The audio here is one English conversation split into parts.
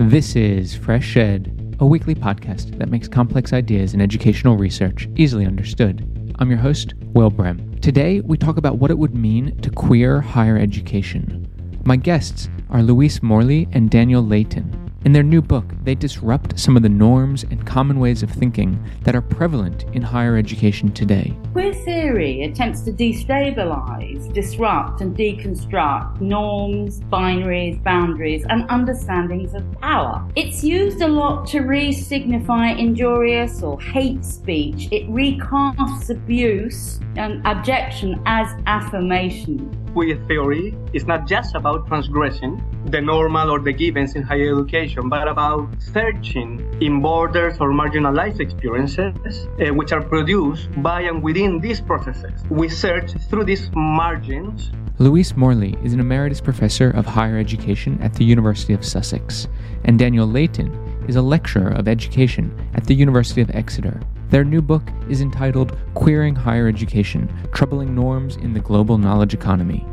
This is FreshEd, a weekly podcast that makes complex ideas in educational research easily understood. I'm your host, Will Brehm. Today, we talk about what it would mean to queer higher education. My guests are Louise Morley and Daniel Leyton. In their new book, they disrupt some of the norms and common ways of thinking that are prevalent in higher education today. Queer theory attempts to destabilize, disrupt, and deconstruct norms, binaries, boundaries, and understandings of power. It's used a lot to re signify injurious or hate speech. It recasts abuse and abjection as affirmation queer theory is not just about transgressing the normal or the givens in higher education, but about searching in borders or marginalized experiences uh, which are produced by and within these processes. We search through these margins. Louise Morley is an emeritus professor of higher education at the University of Sussex, and Daniel Leyton is a lecturer of education at the University of Exeter. Their new book is entitled Queering Higher Education Troubling Norms in the Global Knowledge Economy.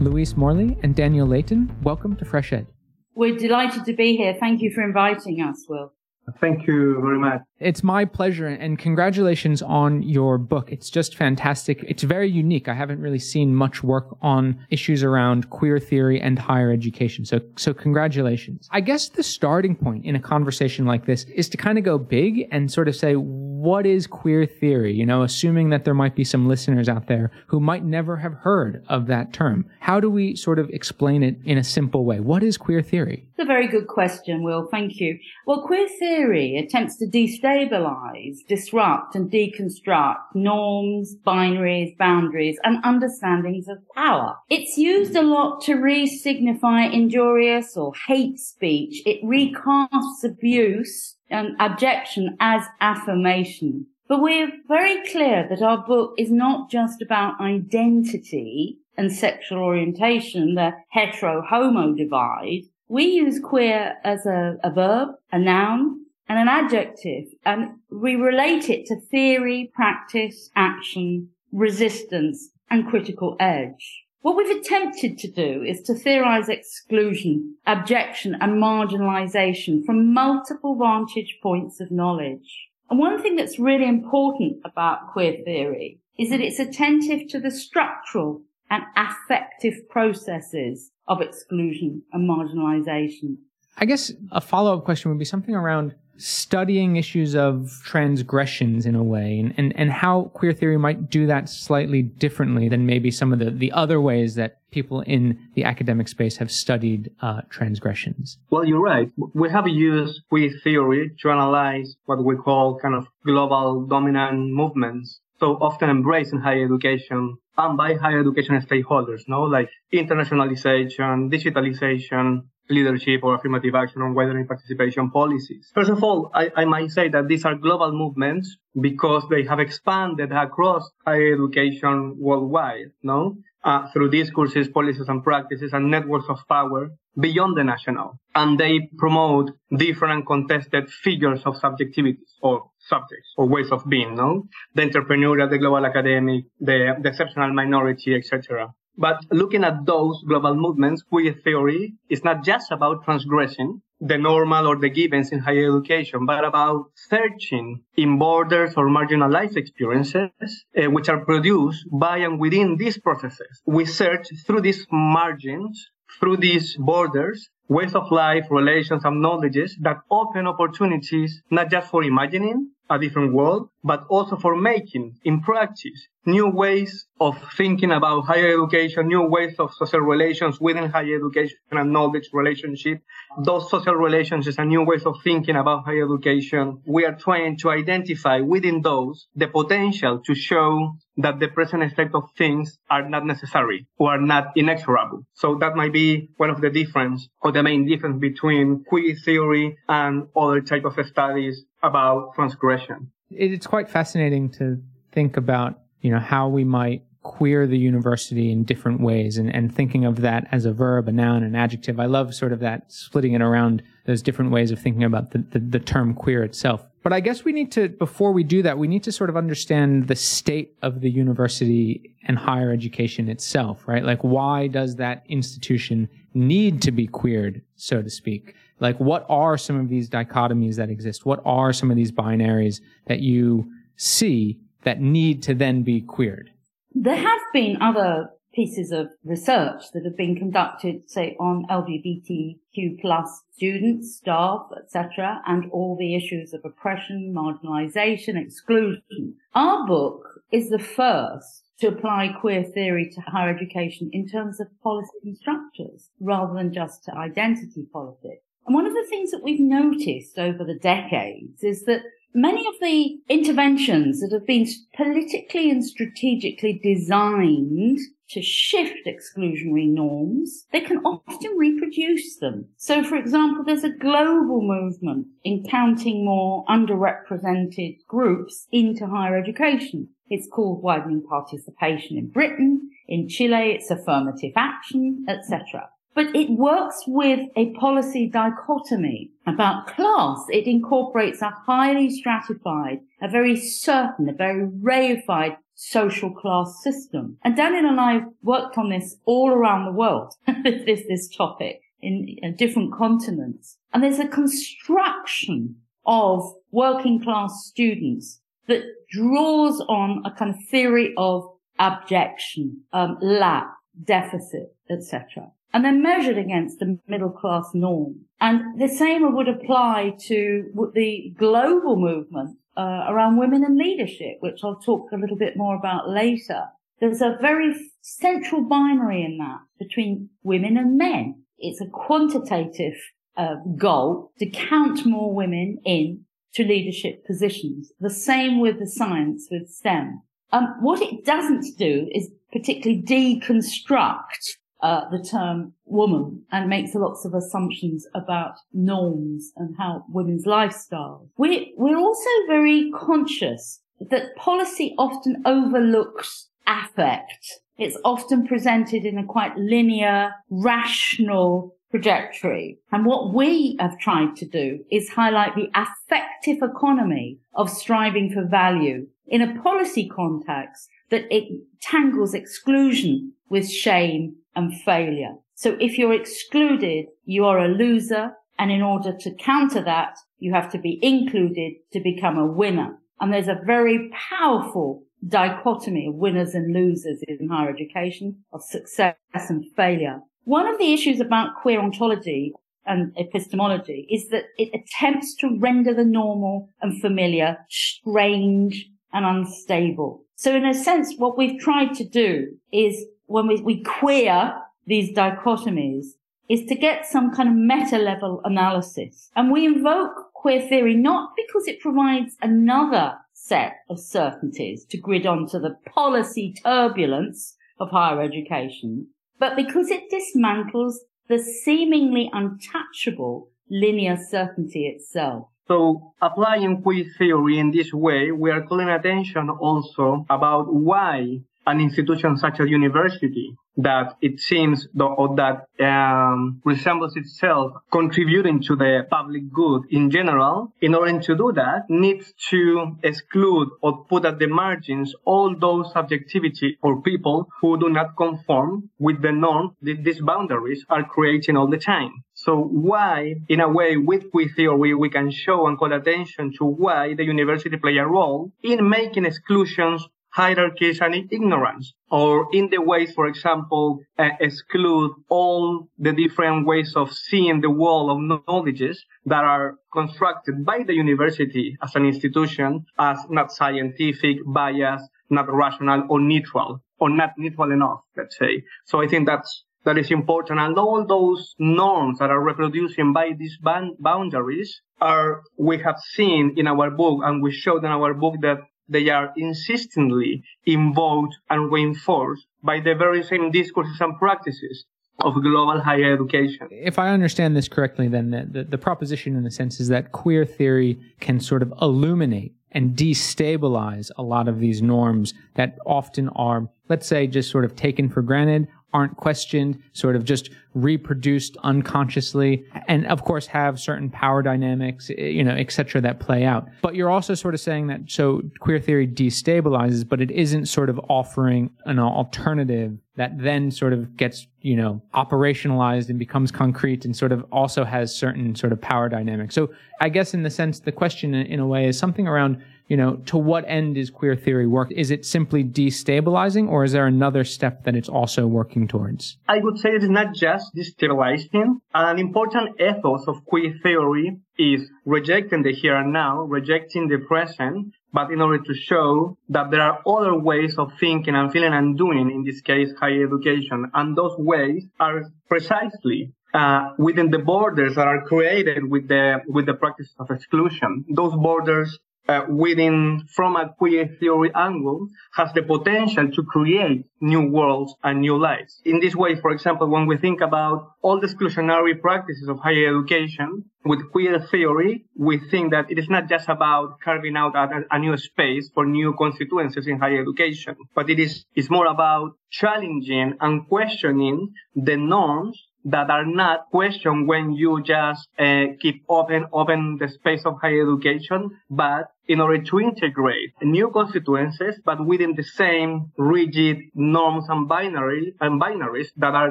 Louise Morley and Daniel Leyton, welcome to FreshEd. We're delighted to be here. Thank you for inviting us, Will. Thank you very much. It's my pleasure and congratulations on your book. It's just fantastic. It's very unique. I haven't really seen much work on issues around queer theory and higher education. So, so congratulations. I guess the starting point in a conversation like this is to kind of go big and sort of say, what is queer theory? You know, assuming that there might be some listeners out there who might never have heard of that term. How do we sort of explain it in a simple way? What is queer theory? It's a very good question, Will. Thank you. Well, queer theory attempts to destabilize destabilize, disrupt and deconstruct norms, binaries, boundaries and understandings of power. It's used a lot to re-signify injurious or hate speech. It recasts abuse and abjection as affirmation. But we're very clear that our book is not just about identity and sexual orientation, the hetero homo divide. We use queer as a, a verb, a noun, and an adjective, and we relate it to theory, practice, action, resistance, and critical edge. What we've attempted to do is to theorize exclusion, abjection, and marginalization from multiple vantage points of knowledge. And one thing that's really important about queer theory is that it's attentive to the structural and affective processes of exclusion and marginalization. I guess a follow up question would be something around studying issues of transgressions in a way and, and, and how queer theory might do that slightly differently than maybe some of the, the other ways that people in the academic space have studied uh, transgressions. Well, you're right. We have used queer theory to analyze what we call kind of global dominant movements, so often embraced in higher education and by higher education stakeholders, no, like internationalization, digitalization, leadership or affirmative action on widening participation policies. First of all, I, I, might say that these are global movements because they have expanded across higher education worldwide, no? Uh, through discourses, policies and practices and networks of power beyond the national. And they promote different contested figures of subjectivities or subjects or ways of being, no? The entrepreneurial, the global academic, the, the exceptional minority, etc. But looking at those global movements, queer theory is not just about transgressing the normal or the givens in higher education, but about searching in borders or marginalized experiences uh, which are produced by and within these processes. We search through these margins, through these borders, ways of life, relations, and knowledges that open opportunities not just for imagining a different world, but also for making in practice new ways of thinking about higher education, new ways of social relations within higher education and knowledge relationship. Those social relations and new ways of thinking about higher education. We are trying to identify within those the potential to show that the present state of things are not necessary or are not inexorable. So that might be one of the difference or the main difference between queer theory and other type of studies about transgression. It's quite fascinating to think about, you know, how we might queer the university in different ways and, and thinking of that as a verb, a noun, an adjective. I love sort of that splitting it around those different ways of thinking about the, the, the term queer itself. But I guess we need to, before we do that, we need to sort of understand the state of the university and higher education itself, right? Like, why does that institution need to be queered, so to speak? Like, what are some of these dichotomies that exist? What are some of these binaries that you see that need to then be queered? There have been other pieces of research that have been conducted, say, on LGBTQ plus students, staff, etc., and all the issues of oppression, marginalization, exclusion. Our book is the first to apply queer theory to higher education in terms of policy and structures rather than just to identity politics. And one of the things that we've noticed over the decades is that many of the interventions that have been politically and strategically designed to shift exclusionary norms, they can often reproduce them. So, for example, there's a global movement in counting more underrepresented groups into higher education. It's called widening participation in Britain. In Chile, it's affirmative action, etc. But it works with a policy dichotomy about class. It incorporates a highly stratified, a very certain, a very reified social class system. And Daniel and I have worked on this all around the world, this, this topic in, different continents. And there's a construction of working class students that draws on a kind of theory of abjection, um, lack, deficit, etc. And they're measured against the middle class norm. And the same would apply to the global movement uh, around women and leadership, which I'll talk a little bit more about later. There's a very central binary in that between women and men. It's a quantitative uh, goal to count more women in to leadership positions. The same with the science, with STEM. Um, what it doesn't do is particularly deconstruct uh, the term woman and makes lots of assumptions about norms and how women's lifestyle. We, we're also very conscious that policy often overlooks affect. It's often presented in a quite linear, rational trajectory. And what we have tried to do is highlight the affective economy of striving for value in a policy context that it tangles exclusion with shame and failure. So if you're excluded, you are a loser. And in order to counter that, you have to be included to become a winner. And there's a very powerful dichotomy of winners and losers in higher education, of success and failure. One of the issues about queer ontology and epistemology is that it attempts to render the normal and familiar strange and unstable. So in a sense, what we've tried to do is when we, we queer these dichotomies is to get some kind of meta level analysis. And we invoke queer theory not because it provides another set of certainties to grid onto the policy turbulence of higher education, but because it dismantles the seemingly untouchable linear certainty itself. So applying queer theory in this way, we are calling attention also about why an institution such as a university that it seems or that um, resembles itself contributing to the public good in general, in order to do that, needs to exclude or put at the margins all those subjectivity or people who do not conform with the norm that these boundaries are creating all the time. So why, in a way, with queer theory, we can show and call attention to why the university play a role in making exclusions hierarchies and ignorance, or in the ways, for example, uh, exclude all the different ways of seeing the world of knowledges that are constructed by the university as an institution as not scientific, biased, not rational or neutral, or not neutral enough, let's say. So I think that's that is important. And all those norms that are reproducing by these boundaries are, we have seen in our book, and we showed in our book that they are insistently invoked and reinforced by the very same discourses and practices of global higher education. If I understand this correctly, then the, the, the, proposition in a sense is that queer theory can sort of illuminate and destabilize a lot of these norms that often are, let's say, just sort of taken for granted, aren't questioned, sort of just reproduced unconsciously, and of course have certain power dynamics, eh, you know, et cetera, that play out. But you're also sort of saying that so queer theory destabilizes, but it isn't sort of offering an alternative that then sort of gets, you know, operationalized and becomes concrete and sort of also has certain sort of power dynamics. So I guess in the sense, the question in a way is something around you know, to what end is queer theory work? Is it simply destabilizing or is there another step that it's also working towards? I would say it is not just destabilizing. An important ethos of queer theory is rejecting the here and now, rejecting the present, but in order to show that there are other ways of thinking and feeling and doing, in this case, higher education. And those ways are precisely uh, within the borders that are created with the with the practice of exclusion. Those borders uh, within from a queer theory angle has the potential to create new worlds and new lives. In this way, for example, when we think about all the exclusionary practices of higher education with queer theory, we think that it is not just about carving out a, a new space for new constituencies in higher education, but it is, is more about challenging and questioning the norms that are not questioned when you just uh, keep open open the space of higher education, but in order to integrate new constituencies, but within the same rigid norms and binary and binaries that are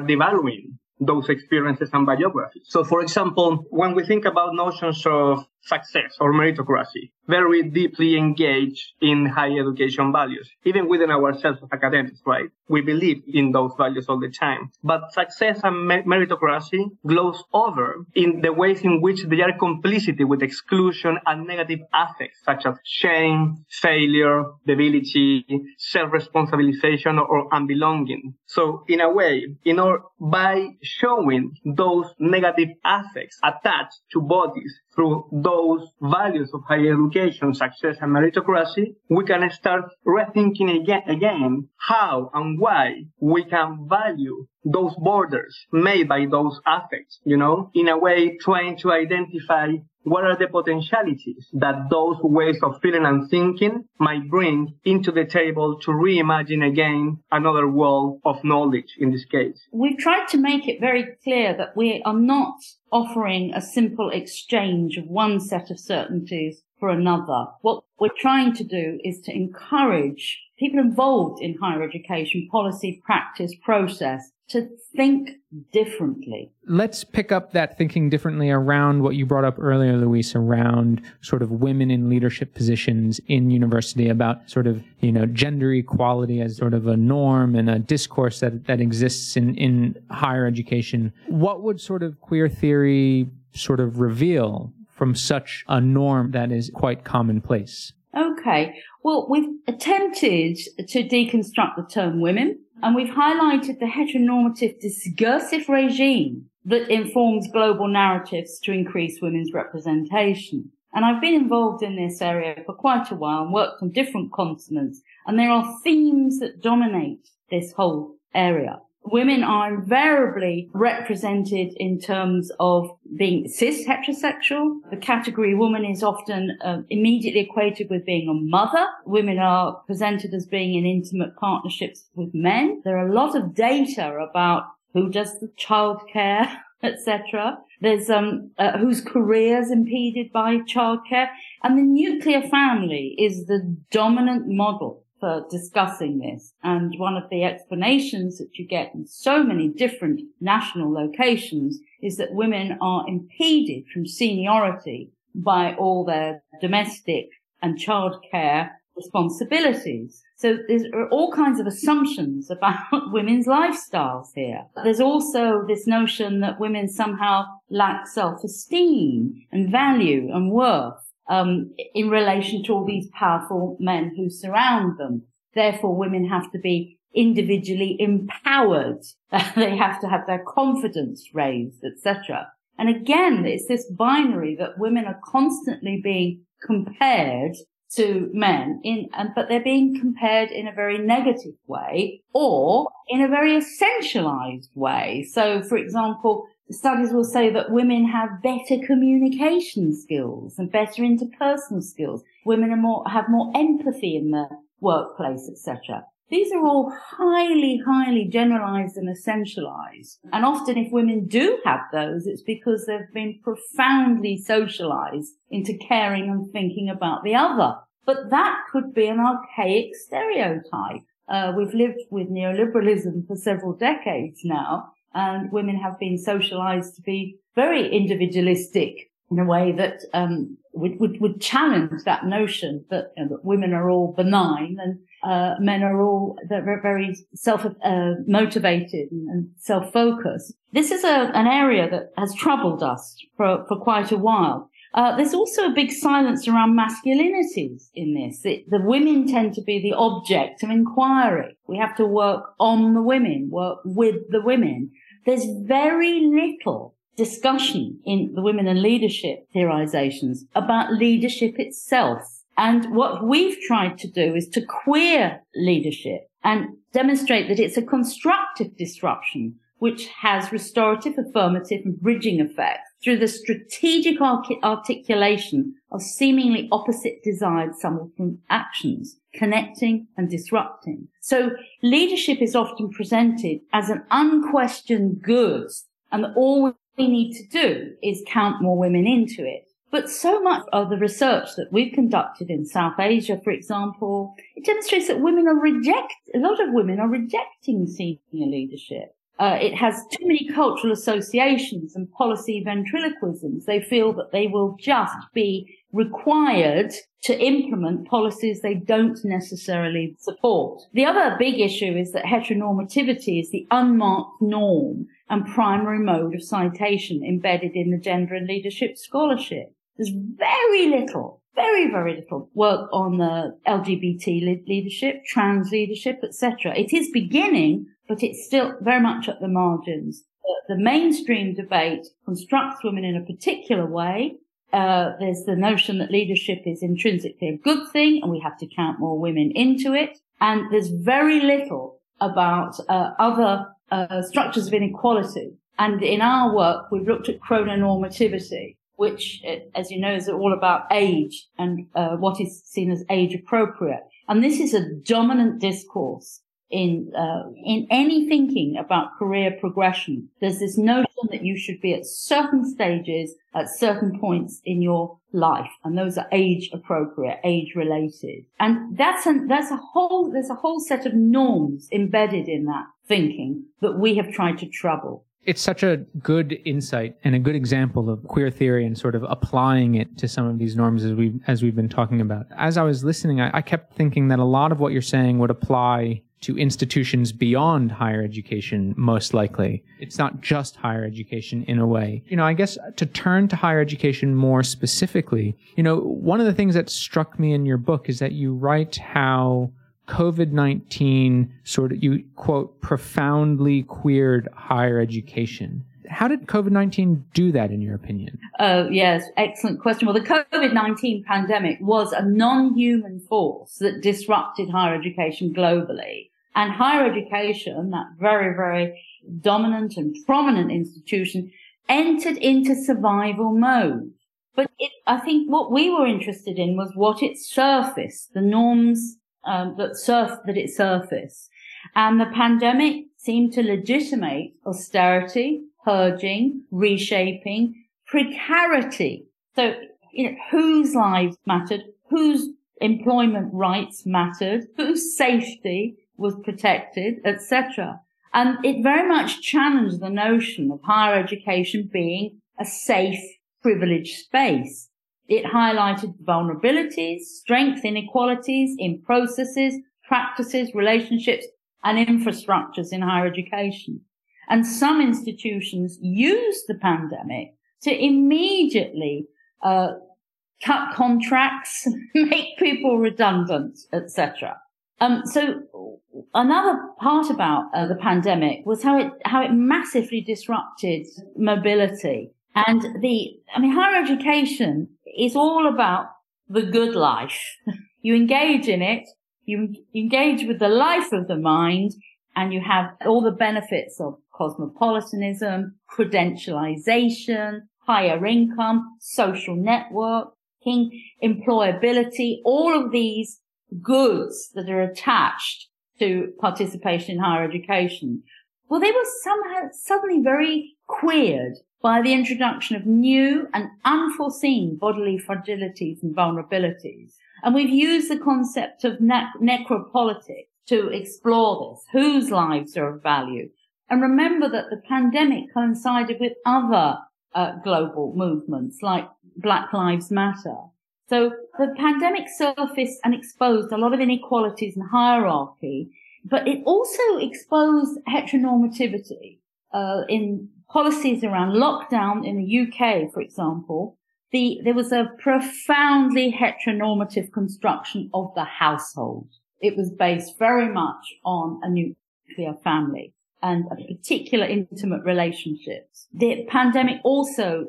devaluing those experiences and biographies. So, for example, when we think about notions of success or meritocracy, very deeply engaged in higher education values, even within ourselves as academics, right? We believe in those values all the time. But success and meritocracy glows over in the ways in which they are complicity with exclusion and negative affects such as shame, failure, debility, self-responsibilization or unbelonging. So in a way, in order, by showing those negative affects attached to bodies through those values of higher education, success and meritocracy, we can start rethinking again, again how and why we can value those borders made by those affects, you know, in a way trying to identify what are the potentialities that those ways of feeling and thinking might bring into the table to reimagine again another world of knowledge in this case? We've tried to make it very clear that we are not offering a simple exchange of one set of certainties for another. What we're trying to do is to encourage people involved in higher education policy, practice, process to think differently. Let's pick up that thinking differently around what you brought up earlier, Louise, around sort of women in leadership positions in university about sort of, you know, gender equality as sort of a norm and a discourse that, that exists in, in higher education. What would sort of queer theory sort of reveal from such a norm that is quite commonplace? Okay. Well, we've attempted to deconstruct the term women and we've highlighted the heteronormative discursive regime that informs global narratives to increase women's representation. And I've been involved in this area for quite a while and worked on different continents. And there are themes that dominate this whole area women are invariably represented in terms of being cis heterosexual. The category woman is often uh, immediately equated with being a mother. Women are presented as being in intimate partnerships with men. There are a lot of data about who does the childcare, etc. There's um uh, whose careers impeded by childcare, and the nuclear family is the dominant model for discussing this. And one of the explanations that you get in so many different national locations is that women are impeded from seniority by all their domestic and childcare responsibilities. So there's all kinds of assumptions about women's lifestyles here. There's also this notion that women somehow lack self-esteem and value and worth um, in relation to all these powerful men who surround them. Therefore, women have to be individually empowered. they have to have their confidence raised, etc. And again, it's this binary that women are constantly being compared to men in, and, but they're being compared in a very negative way or in a very essentialized way. So, for example, studies will say that women have better communication skills and better interpersonal skills. Women are more, have more empathy in the workplace, etc. These are all highly, highly generalized and essentialized. And often if women do have those, it's because they've been profoundly socialized into caring and thinking about the other. But that could be an archaic stereotype. Uh, we've lived with neoliberalism for several decades now, and women have been socialized to be very individualistic in a way that um, would, would, would challenge that notion that, you know, that women are all benign and uh, men are all very, very self uh, motivated and, and self focused. This is a, an area that has troubled us for, for quite a while. Uh, there's also a big silence around masculinities in this. It, the women tend to be the object of inquiry. We have to work on the women, work with the women. There's very little discussion in the women and leadership theorizations about leadership itself. And what we've tried to do is to queer leadership and demonstrate that it's a constructive disruption which has restorative, affirmative and bridging effects through the strategic articulation of seemingly opposite desired simultaneous actions, connecting and disrupting. So leadership is often presented as an unquestioned good and all we need to do is count more women into it. But so much of the research that we've conducted in South Asia, for example, it demonstrates that women are reject, a lot of women are rejecting senior leadership. Uh, it has too many cultural associations and policy ventriloquisms. They feel that they will just be required to implement policies they don't necessarily support. The other big issue is that heteronormativity is the unmarked norm and primary mode of citation embedded in the gender and leadership scholarship. There's very little, very, very little work on the LGBT leadership, trans leadership, etc. It is beginning, but it's still very much at the margins. The mainstream debate constructs women in a particular way. Uh, there's the notion that leadership is intrinsically a good thing and we have to count more women into it. And there's very little about uh, other uh, structures of inequality. And in our work, we've looked at chrononormativity, which, uh, as you know, is all about age and uh, what is seen as age appropriate. And this is a dominant discourse in uh, in any thinking about career progression. There's this notion that you should be at certain stages at certain points in your life, and those are age appropriate, age related, and that's an, that's a whole there's a whole set of norms embedded in that thinking that we have tried to trouble. It's such a good insight and a good example of queer theory and sort of applying it to some of these norms as we as we've been talking about. As I was listening, I, I kept thinking that a lot of what you're saying would apply to institutions beyond higher education, most likely. It's not just higher education in a way. You know, I guess to turn to higher education more specifically, you know, one of the things that struck me in your book is that you write how COVID-19 sort of, you quote, profoundly queered higher education. How did COVID-19 do that in your opinion? Oh, yes. Excellent question. Well, the COVID-19 pandemic was a non-human force that disrupted higher education globally. And higher education, that very, very dominant and prominent institution, entered into survival mode. But it, I think what we were interested in was what it surfaced, the norms um, that surf that it surfaced. And the pandemic seemed to legitimate austerity, purging, reshaping, precarity. So, you know, whose lives mattered, whose employment rights mattered, whose safety was protected, etc. And it very much challenged the notion of higher education being a safe, privileged space. It highlighted vulnerabilities, strength inequalities in processes, practices, relationships, and infrastructures in higher education. And some institutions used the pandemic to immediately uh, cut contracts, make people redundant, etc. Um, so another part about uh, the pandemic was how it how it massively disrupted mobility and the. I mean, higher education is all about the good life. you engage in it, you engage with the life of the mind, and you have all the benefits of cosmopolitanism, credentialization, higher income, social networking, employability, all of these goods that are attached to participation in higher education. Well, they were somehow suddenly very queered by the introduction of new and unforeseen bodily fragilities and vulnerabilities. And we've used the concept of ne- necropolitics to explore this. Whose lives are of value? And remember that the pandemic coincided with other uh, global movements like Black Lives Matter. So the pandemic surfaced and exposed a lot of inequalities and hierarchy, but it also exposed heteronormativity uh, in policies around lockdown in the UK, for example. The, there was a profoundly heteronormative construction of the household. It was based very much on a nuclear family and particular intimate relationships. The pandemic also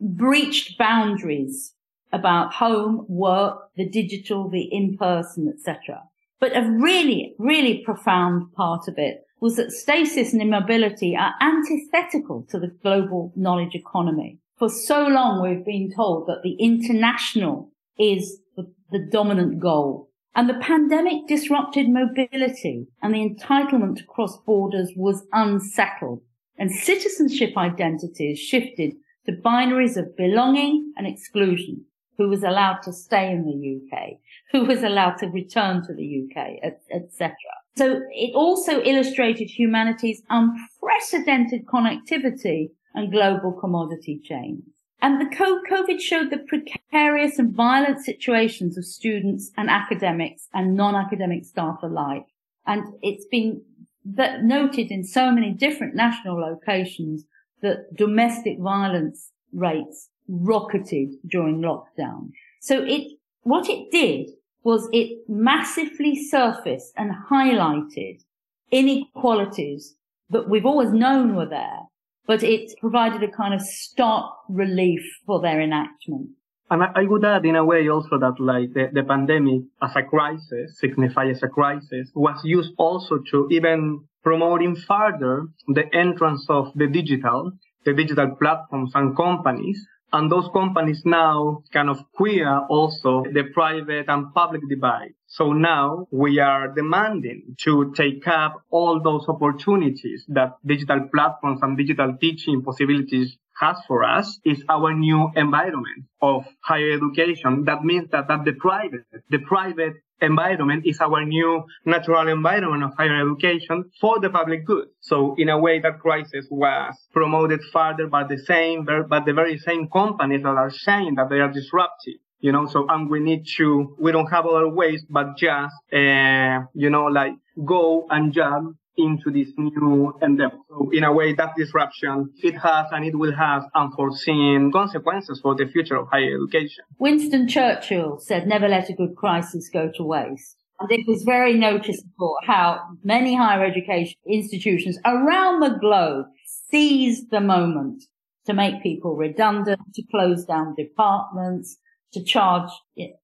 breached boundaries about home, work, the digital, the in-person, etc. But a really, really profound part of it was that stasis and immobility are antithetical to the global knowledge economy. For so long, we've been told that the international is the, the dominant goal. And the pandemic disrupted mobility and the entitlement to cross borders was unsettled and citizenship identities shifted to binaries of belonging and exclusion. Who was allowed to stay in the UK? Who was allowed to return to the UK, etc. So it also illustrated humanity's unprecedented connectivity and global commodity chains. And the COVID showed the precarious and violent situations of students and academics and non-academic staff alike. And it's been noted in so many different national locations that domestic violence rates rocketed during lockdown. So it, what it did was it massively surfaced and highlighted inequalities that we've always known were there, but it provided a kind of stark relief for their enactment. And I would add in a way also that like the, the pandemic as a crisis, signifies a crisis, was used also to even promoting further the entrance of the digital, the digital platforms and companies and those companies now kind of queer also the private and public divide. So now we are demanding to take up all those opportunities that digital platforms and digital teaching possibilities has for us is our new environment of higher education. That means that, that the private, the private environment is our new natural environment of higher education for the public good. So in a way that crisis was promoted further by the same, by the very same companies that are saying that they are disruptive. You know, so, and we need to, we don't have other ways but just, uh, you know, like go and jump into this new endeavor. So in a way, that disruption, it has and it will have unforeseen consequences for the future of higher education. Winston Churchill said, never let a good crisis go to waste. And it was very noticeable how many higher education institutions around the globe seized the moment to make people redundant, to close down departments, to charge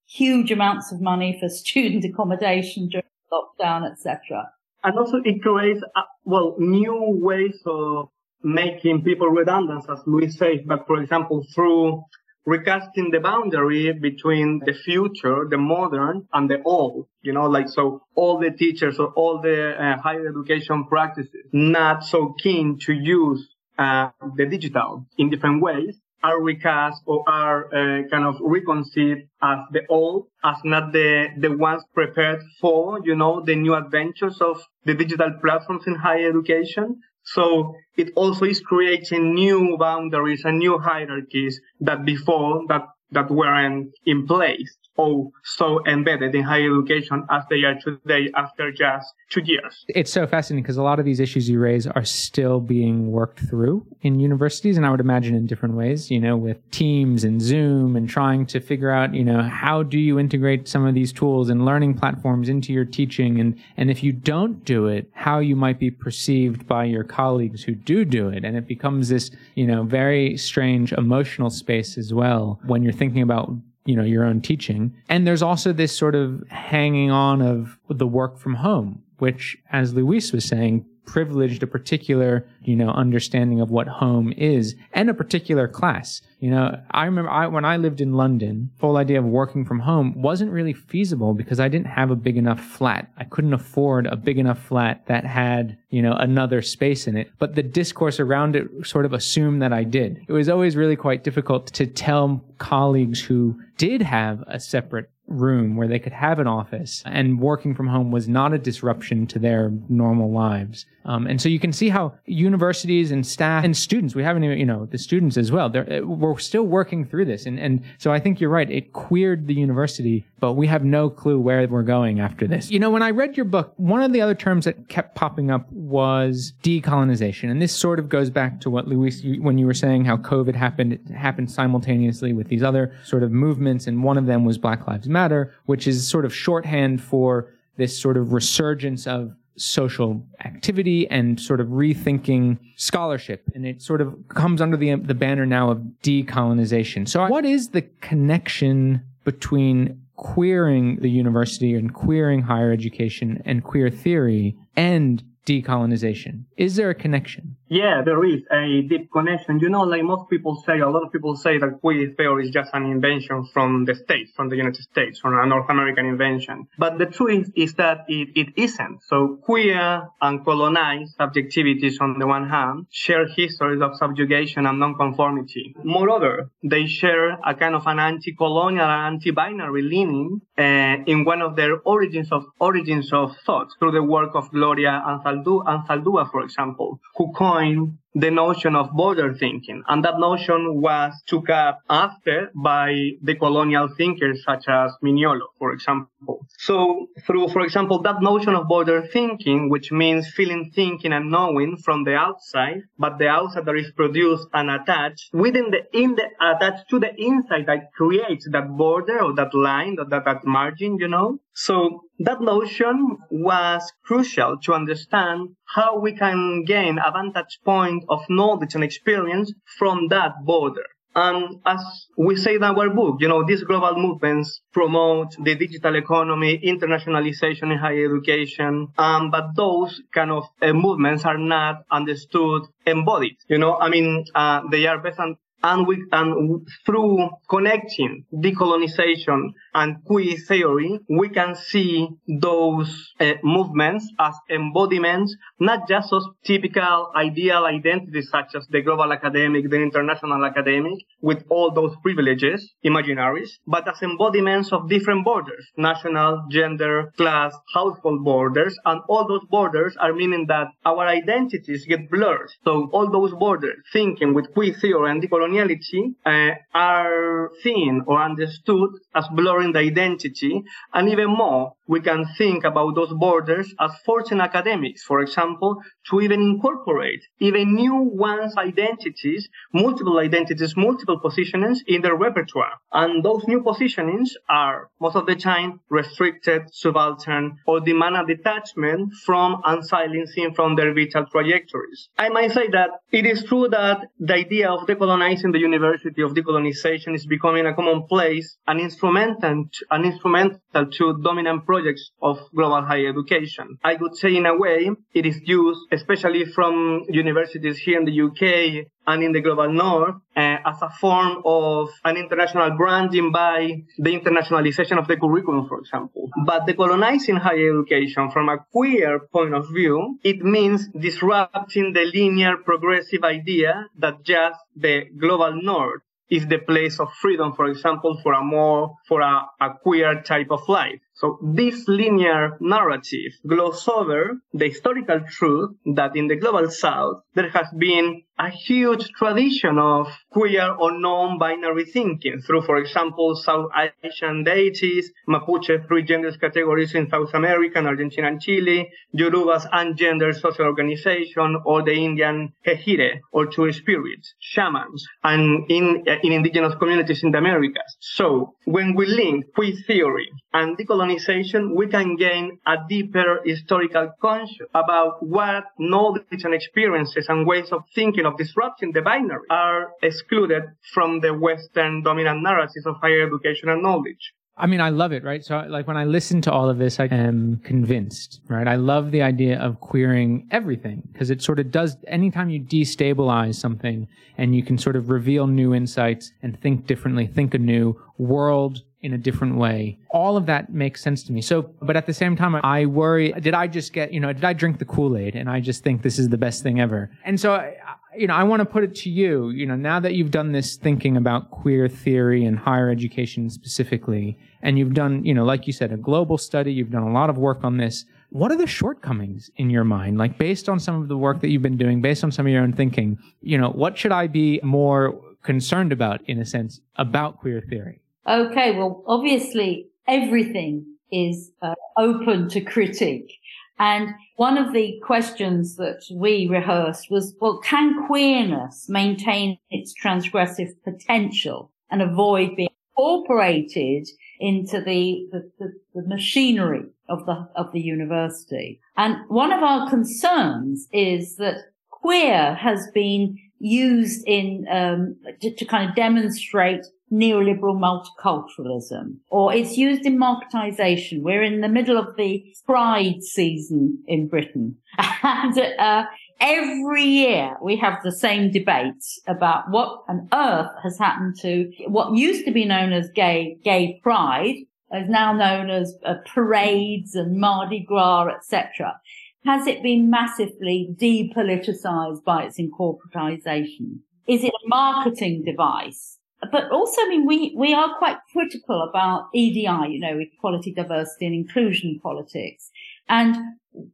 huge amounts of money for student accommodation during lockdown, etc and also it creates uh, well new ways of making people redundant, as Louise says. But for example, through recasting the boundary between the future, the modern, and the old. You know, like so, all the teachers or all the uh, higher education practices not so keen to use uh, the digital in different ways are recast or are uh, kind of reconceived as the old, as not the, the ones prepared for, you know, the new adventures of the digital platforms in higher education. So it also is creating new boundaries and new hierarchies that before that, that weren't in place or so embedded in higher education as they are today after just two years. It's so fascinating because a lot of these issues you raise are still being worked through in universities, and I would imagine in different ways, you know, with Teams and Zoom and trying to figure out, you know, how do you integrate some of these tools and learning platforms into your teaching? And, and if you don't do it, how you might be perceived by your colleagues who do do it. And it becomes this, you know, very strange emotional space as well when you're thinking about you know your own teaching. And there's also this sort of hanging on of the work from home which as Louise was saying privileged a particular, you know, understanding of what home is and a particular class. You know, I remember I, when I lived in London, the whole idea of working from home wasn't really feasible because I didn't have a big enough flat. I couldn't afford a big enough flat that had, you know, another space in it. But the discourse around it sort of assumed that I did. It was always really quite difficult to tell colleagues who did have a separate room where they could have an office and working from home was not a disruption to their normal lives. Um, and so you can see how universities and staff and students, we haven't even, you know, the students as well, uh, we're still working through this. And, and so I think you're right. It queered the university, but we have no clue where we're going after this. You know, when I read your book, one of the other terms that kept popping up was decolonization. And this sort of goes back to what Louise, you, when you were saying how COVID happened, it happened simultaneously with these other sort of movements. And one of them was Black Lives Matter, which is sort of shorthand for this sort of resurgence of social activity and sort of rethinking scholarship. And it sort of comes under the, the banner now of decolonization. So what is the connection between queering the university and queering higher education and queer theory and decolonization? Is there a connection? Yeah, there is a deep connection. You know, like most people say, a lot of people say that queer theory is just an invention from the States, from the United States, from a North American invention. But the truth is that it, it isn't. So queer and colonized subjectivities on the one hand share histories of subjugation and nonconformity. Moreover, they share a kind of an anti-colonial and anti-binary leaning uh, in one of their origins of origins of thought through the work of Gloria Anzaldúa, for example, who coined coined the notion of border thinking. And that notion was took up after by the colonial thinkers such as Mignolo, for example. So through, for example, that notion of border thinking, which means feeling, thinking and knowing from the outside, but the outside that is produced and attached within the, in the, attached to the inside that creates that border or that line or that, that margin, you know? So that notion was crucial to understand how we can gain a vantage point of knowledge and experience from that border. And as we say in our book, you know, these global movements promote the digital economy, internationalization in higher education, um, but those kind of uh, movements are not understood embodied. You know, I mean, uh, they are on and we and through connecting decolonization and queer theory, we can see those uh, movements as embodiments, not just of typical ideal identities such as the global academic, the international academic, with all those privileges, imaginaries, but as embodiments of different borders, national, gender, class, household borders, and all those borders are meaning that our identities get blurred. So all those borders, thinking with queer theory and decolonization, coloniality uh, are seen or understood as blurring the identity, and even more, we can think about those borders as forcing academics, for example, to even incorporate even new one's identities, multiple identities, multiple positionings in their repertoire. And those new positionings are most of the time restricted, subaltern, or demand a detachment from and silencing from their vital trajectories. I might say that it is true that the idea of decolonizing the university of decolonization is becoming a commonplace, an instrumental, an instrumental to dominant projects of global higher education. I would say in a way it is used, especially from universities here in the UK and in the global north uh, as a form of an international branding by the internationalization of the curriculum, for example. But decolonizing higher education from a queer point of view, it means disrupting the linear progressive idea that just the global north is the place of freedom, for example, for a more, for a, a queer type of life. So this linear narrative gloss over the historical truth that in the global south, there has been a huge tradition of queer or non-binary thinking through, for example, South Asian deities, Mapuche three genders categories in South America, and Argentina and Chile, Yoruba's ungender social organization, or the Indian Hejire, or two spirits, shamans, and in, in indigenous communities in the Americas. So when we link queer theory and decolonization, we can gain a deeper historical conscious about what knowledge and experiences and ways of thinking of disrupting the binary are excluded from the Western dominant narratives of higher education and knowledge. I mean, I love it, right? So, like, when I listen to all of this, I am convinced, right? I love the idea of queering everything because it sort of does, anytime you destabilize something and you can sort of reveal new insights and think differently, think anew, world in a different way, all of that makes sense to me. So, but at the same time, I worry, did I just get, you know, did I drink the Kool Aid and I just think this is the best thing ever? And so, you know, I want to put it to you, you know, now that you've done this thinking about queer theory and higher education specifically, and you've done, you know, like you said, a global study, you've done a lot of work on this. What are the shortcomings in your mind? Like based on some of the work that you've been doing, based on some of your own thinking, you know, what should I be more concerned about in a sense about queer theory? Okay. Well, obviously everything is uh, open to critique. And one of the questions that we rehearsed was, well, can queerness maintain its transgressive potential and avoid being incorporated into the, the, the, the, machinery of the, of the university? And one of our concerns is that queer has been used in, um, to, to kind of demonstrate neoliberal multiculturalism, or it's used in marketization. We're in the middle of the pride season in Britain. and uh, every year we have the same debates about what on earth has happened to what used to be known as gay, gay pride, is now known as uh, parades and Mardi Gras, etc. Has it been massively depoliticized by its incorporatization? Is it a marketing device? But also, I mean, we, we are quite critical about EDI, you know, equality, diversity and inclusion politics. And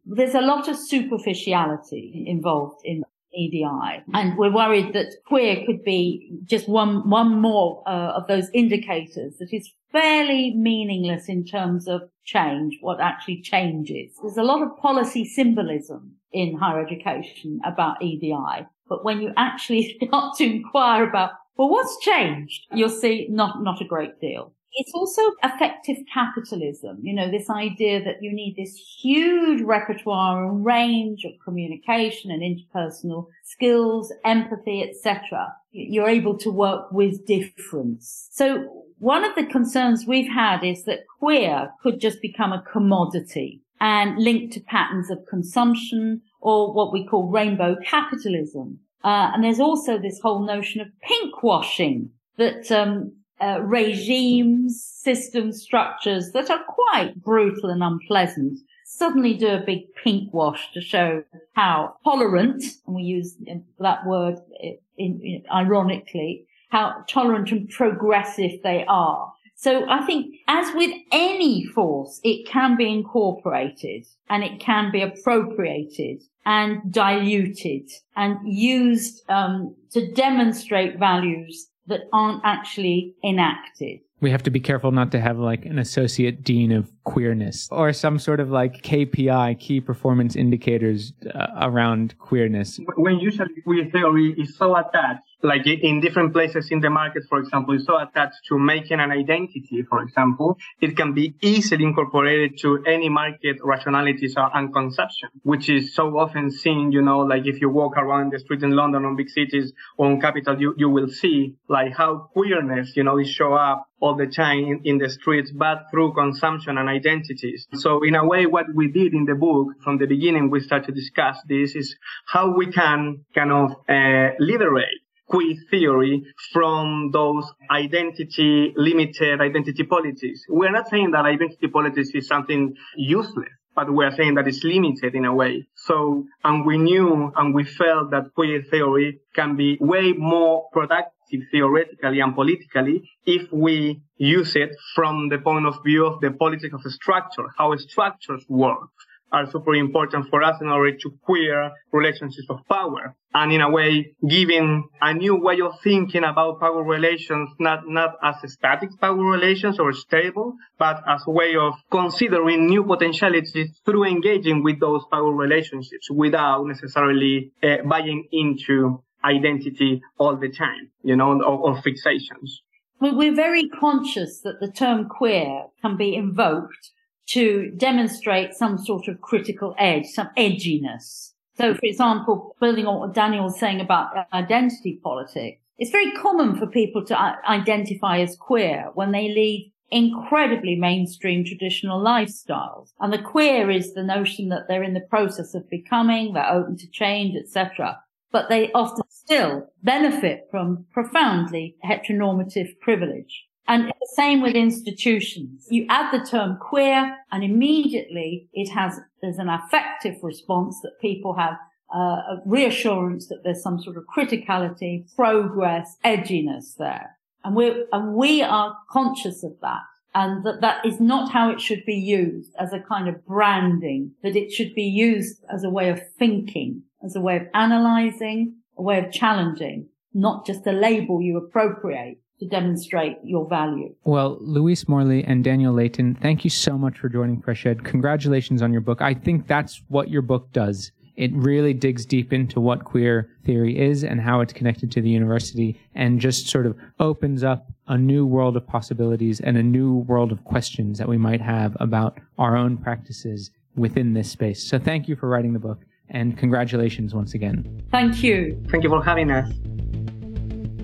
there's a lot of superficiality involved in EDI. And we're worried that queer could be just one, one more uh, of those indicators that is fairly meaningless in terms of change, what actually changes. There's a lot of policy symbolism in higher education about EDI. But when you actually start to inquire about well, what's changed? You'll see not, not a great deal. It's also affective capitalism. You know, this idea that you need this huge repertoire and range of communication and interpersonal skills, empathy, etc. You're able to work with difference. So one of the concerns we've had is that queer could just become a commodity and linked to patterns of consumption or what we call rainbow capitalism uh, and there's also this whole notion of pink washing that um, uh, regimes, systems, structures that are quite brutal and unpleasant suddenly do a big pink wash to show how tolerant, and we use that word in, in, ironically, how tolerant and progressive they are. So I think as with any force, it can be incorporated and it can be appropriated and diluted and used um, to demonstrate values that aren't actually enacted. We have to be careful not to have like an associate dean of queerness or some sort of like KPI, key performance indicators uh, around queerness. When usually queer theory is so attached like in different places in the market, for example, is so attached to making an identity, for example, it can be easily incorporated to any market rationalities and conception, which is so often seen, you know, like if you walk around the street in London or big cities or in capital, you, you will see like how queerness, you know, is show up all the time in, in the streets, but through consumption and identities. So in a way, what we did in the book from the beginning, we started to discuss this is how we can kind of uh, liberate queer theory from those identity limited identity politics. We're not saying that identity politics is something useless, but we're saying that it's limited in a way. So, and we knew and we felt that queer theory can be way more productive theoretically and politically if we use it from the point of view of the politics of structure, how structures work are super important for us in order to queer relationships of power. And in a way, giving a new way of thinking about power relations, not, not as static power relations or stable, but as a way of considering new potentialities through engaging with those power relationships without necessarily uh, buying into identity all the time, you know, or, or fixations. We're very conscious that the term queer can be invoked to demonstrate some sort of critical edge, some edginess. So, for example, building on what Daniel was saying about uh, identity politics, it's very common for people to uh, identify as queer when they lead incredibly mainstream traditional lifestyles. And the queer is the notion that they're in the process of becoming, they're open to change, etc. But they often still benefit from profoundly heteronormative privilege. And the same with institutions. You add the term queer and immediately it has, there's an affective response that people have uh, a reassurance that there's some sort of criticality, progress, edginess there. And we and we are conscious of that. And that that is not how it should be used as a kind of branding, that it should be used as a way of thinking, as a way of analyzing, a way of challenging, not just a label you appropriate to demonstrate your value. Well, Louise Morley and Daniel Leyton, thank you so much for joining FreshEd. Congratulations on your book. I think that's what your book does. It really digs deep into what queer theory is and how it's connected to the university and just sort of opens up a new world of possibilities and a new world of questions that we might have about our own practices within this space. So thank you for writing the book and congratulations once again. Thank you. Thank you for having us.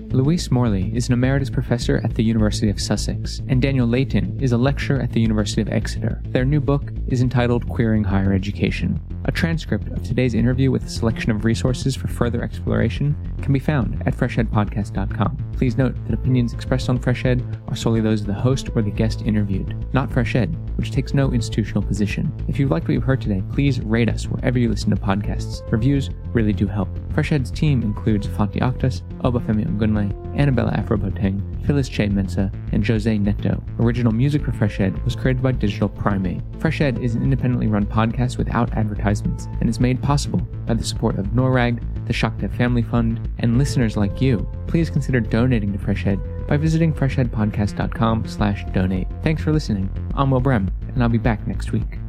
Louise Morley is an emeritus professor at the University of Sussex, and Daniel Leyton is a lecturer at the University of Exeter. Their new book is entitled Queering Higher Education. A transcript of today's interview with a selection of resources for further exploration can be found at freshedpodcast.com. Please note that opinions expressed on FreshEd are solely those of the host or the guest interviewed, not FreshEd, which takes no institutional position. If you've liked what you've heard today, please rate us wherever you listen to podcasts. Reviews really do help. FreshEd's team includes Fanti Akhtas, Obafemi Ogunle, Annabella Afroboteng, Phyllis Che Mensa, and Jose Neto. Original music for FreshEd was created by Digital Primate. Fresh Is an independently run podcast without advertisements and is made possible by the support of NORAG, the Shakta Family Fund, and listeners like you. Please consider donating to FreshEd by visiting freshedpodcast.com slash donate. Thanks for listening. I'm Will Brehm, and I'll be back next week.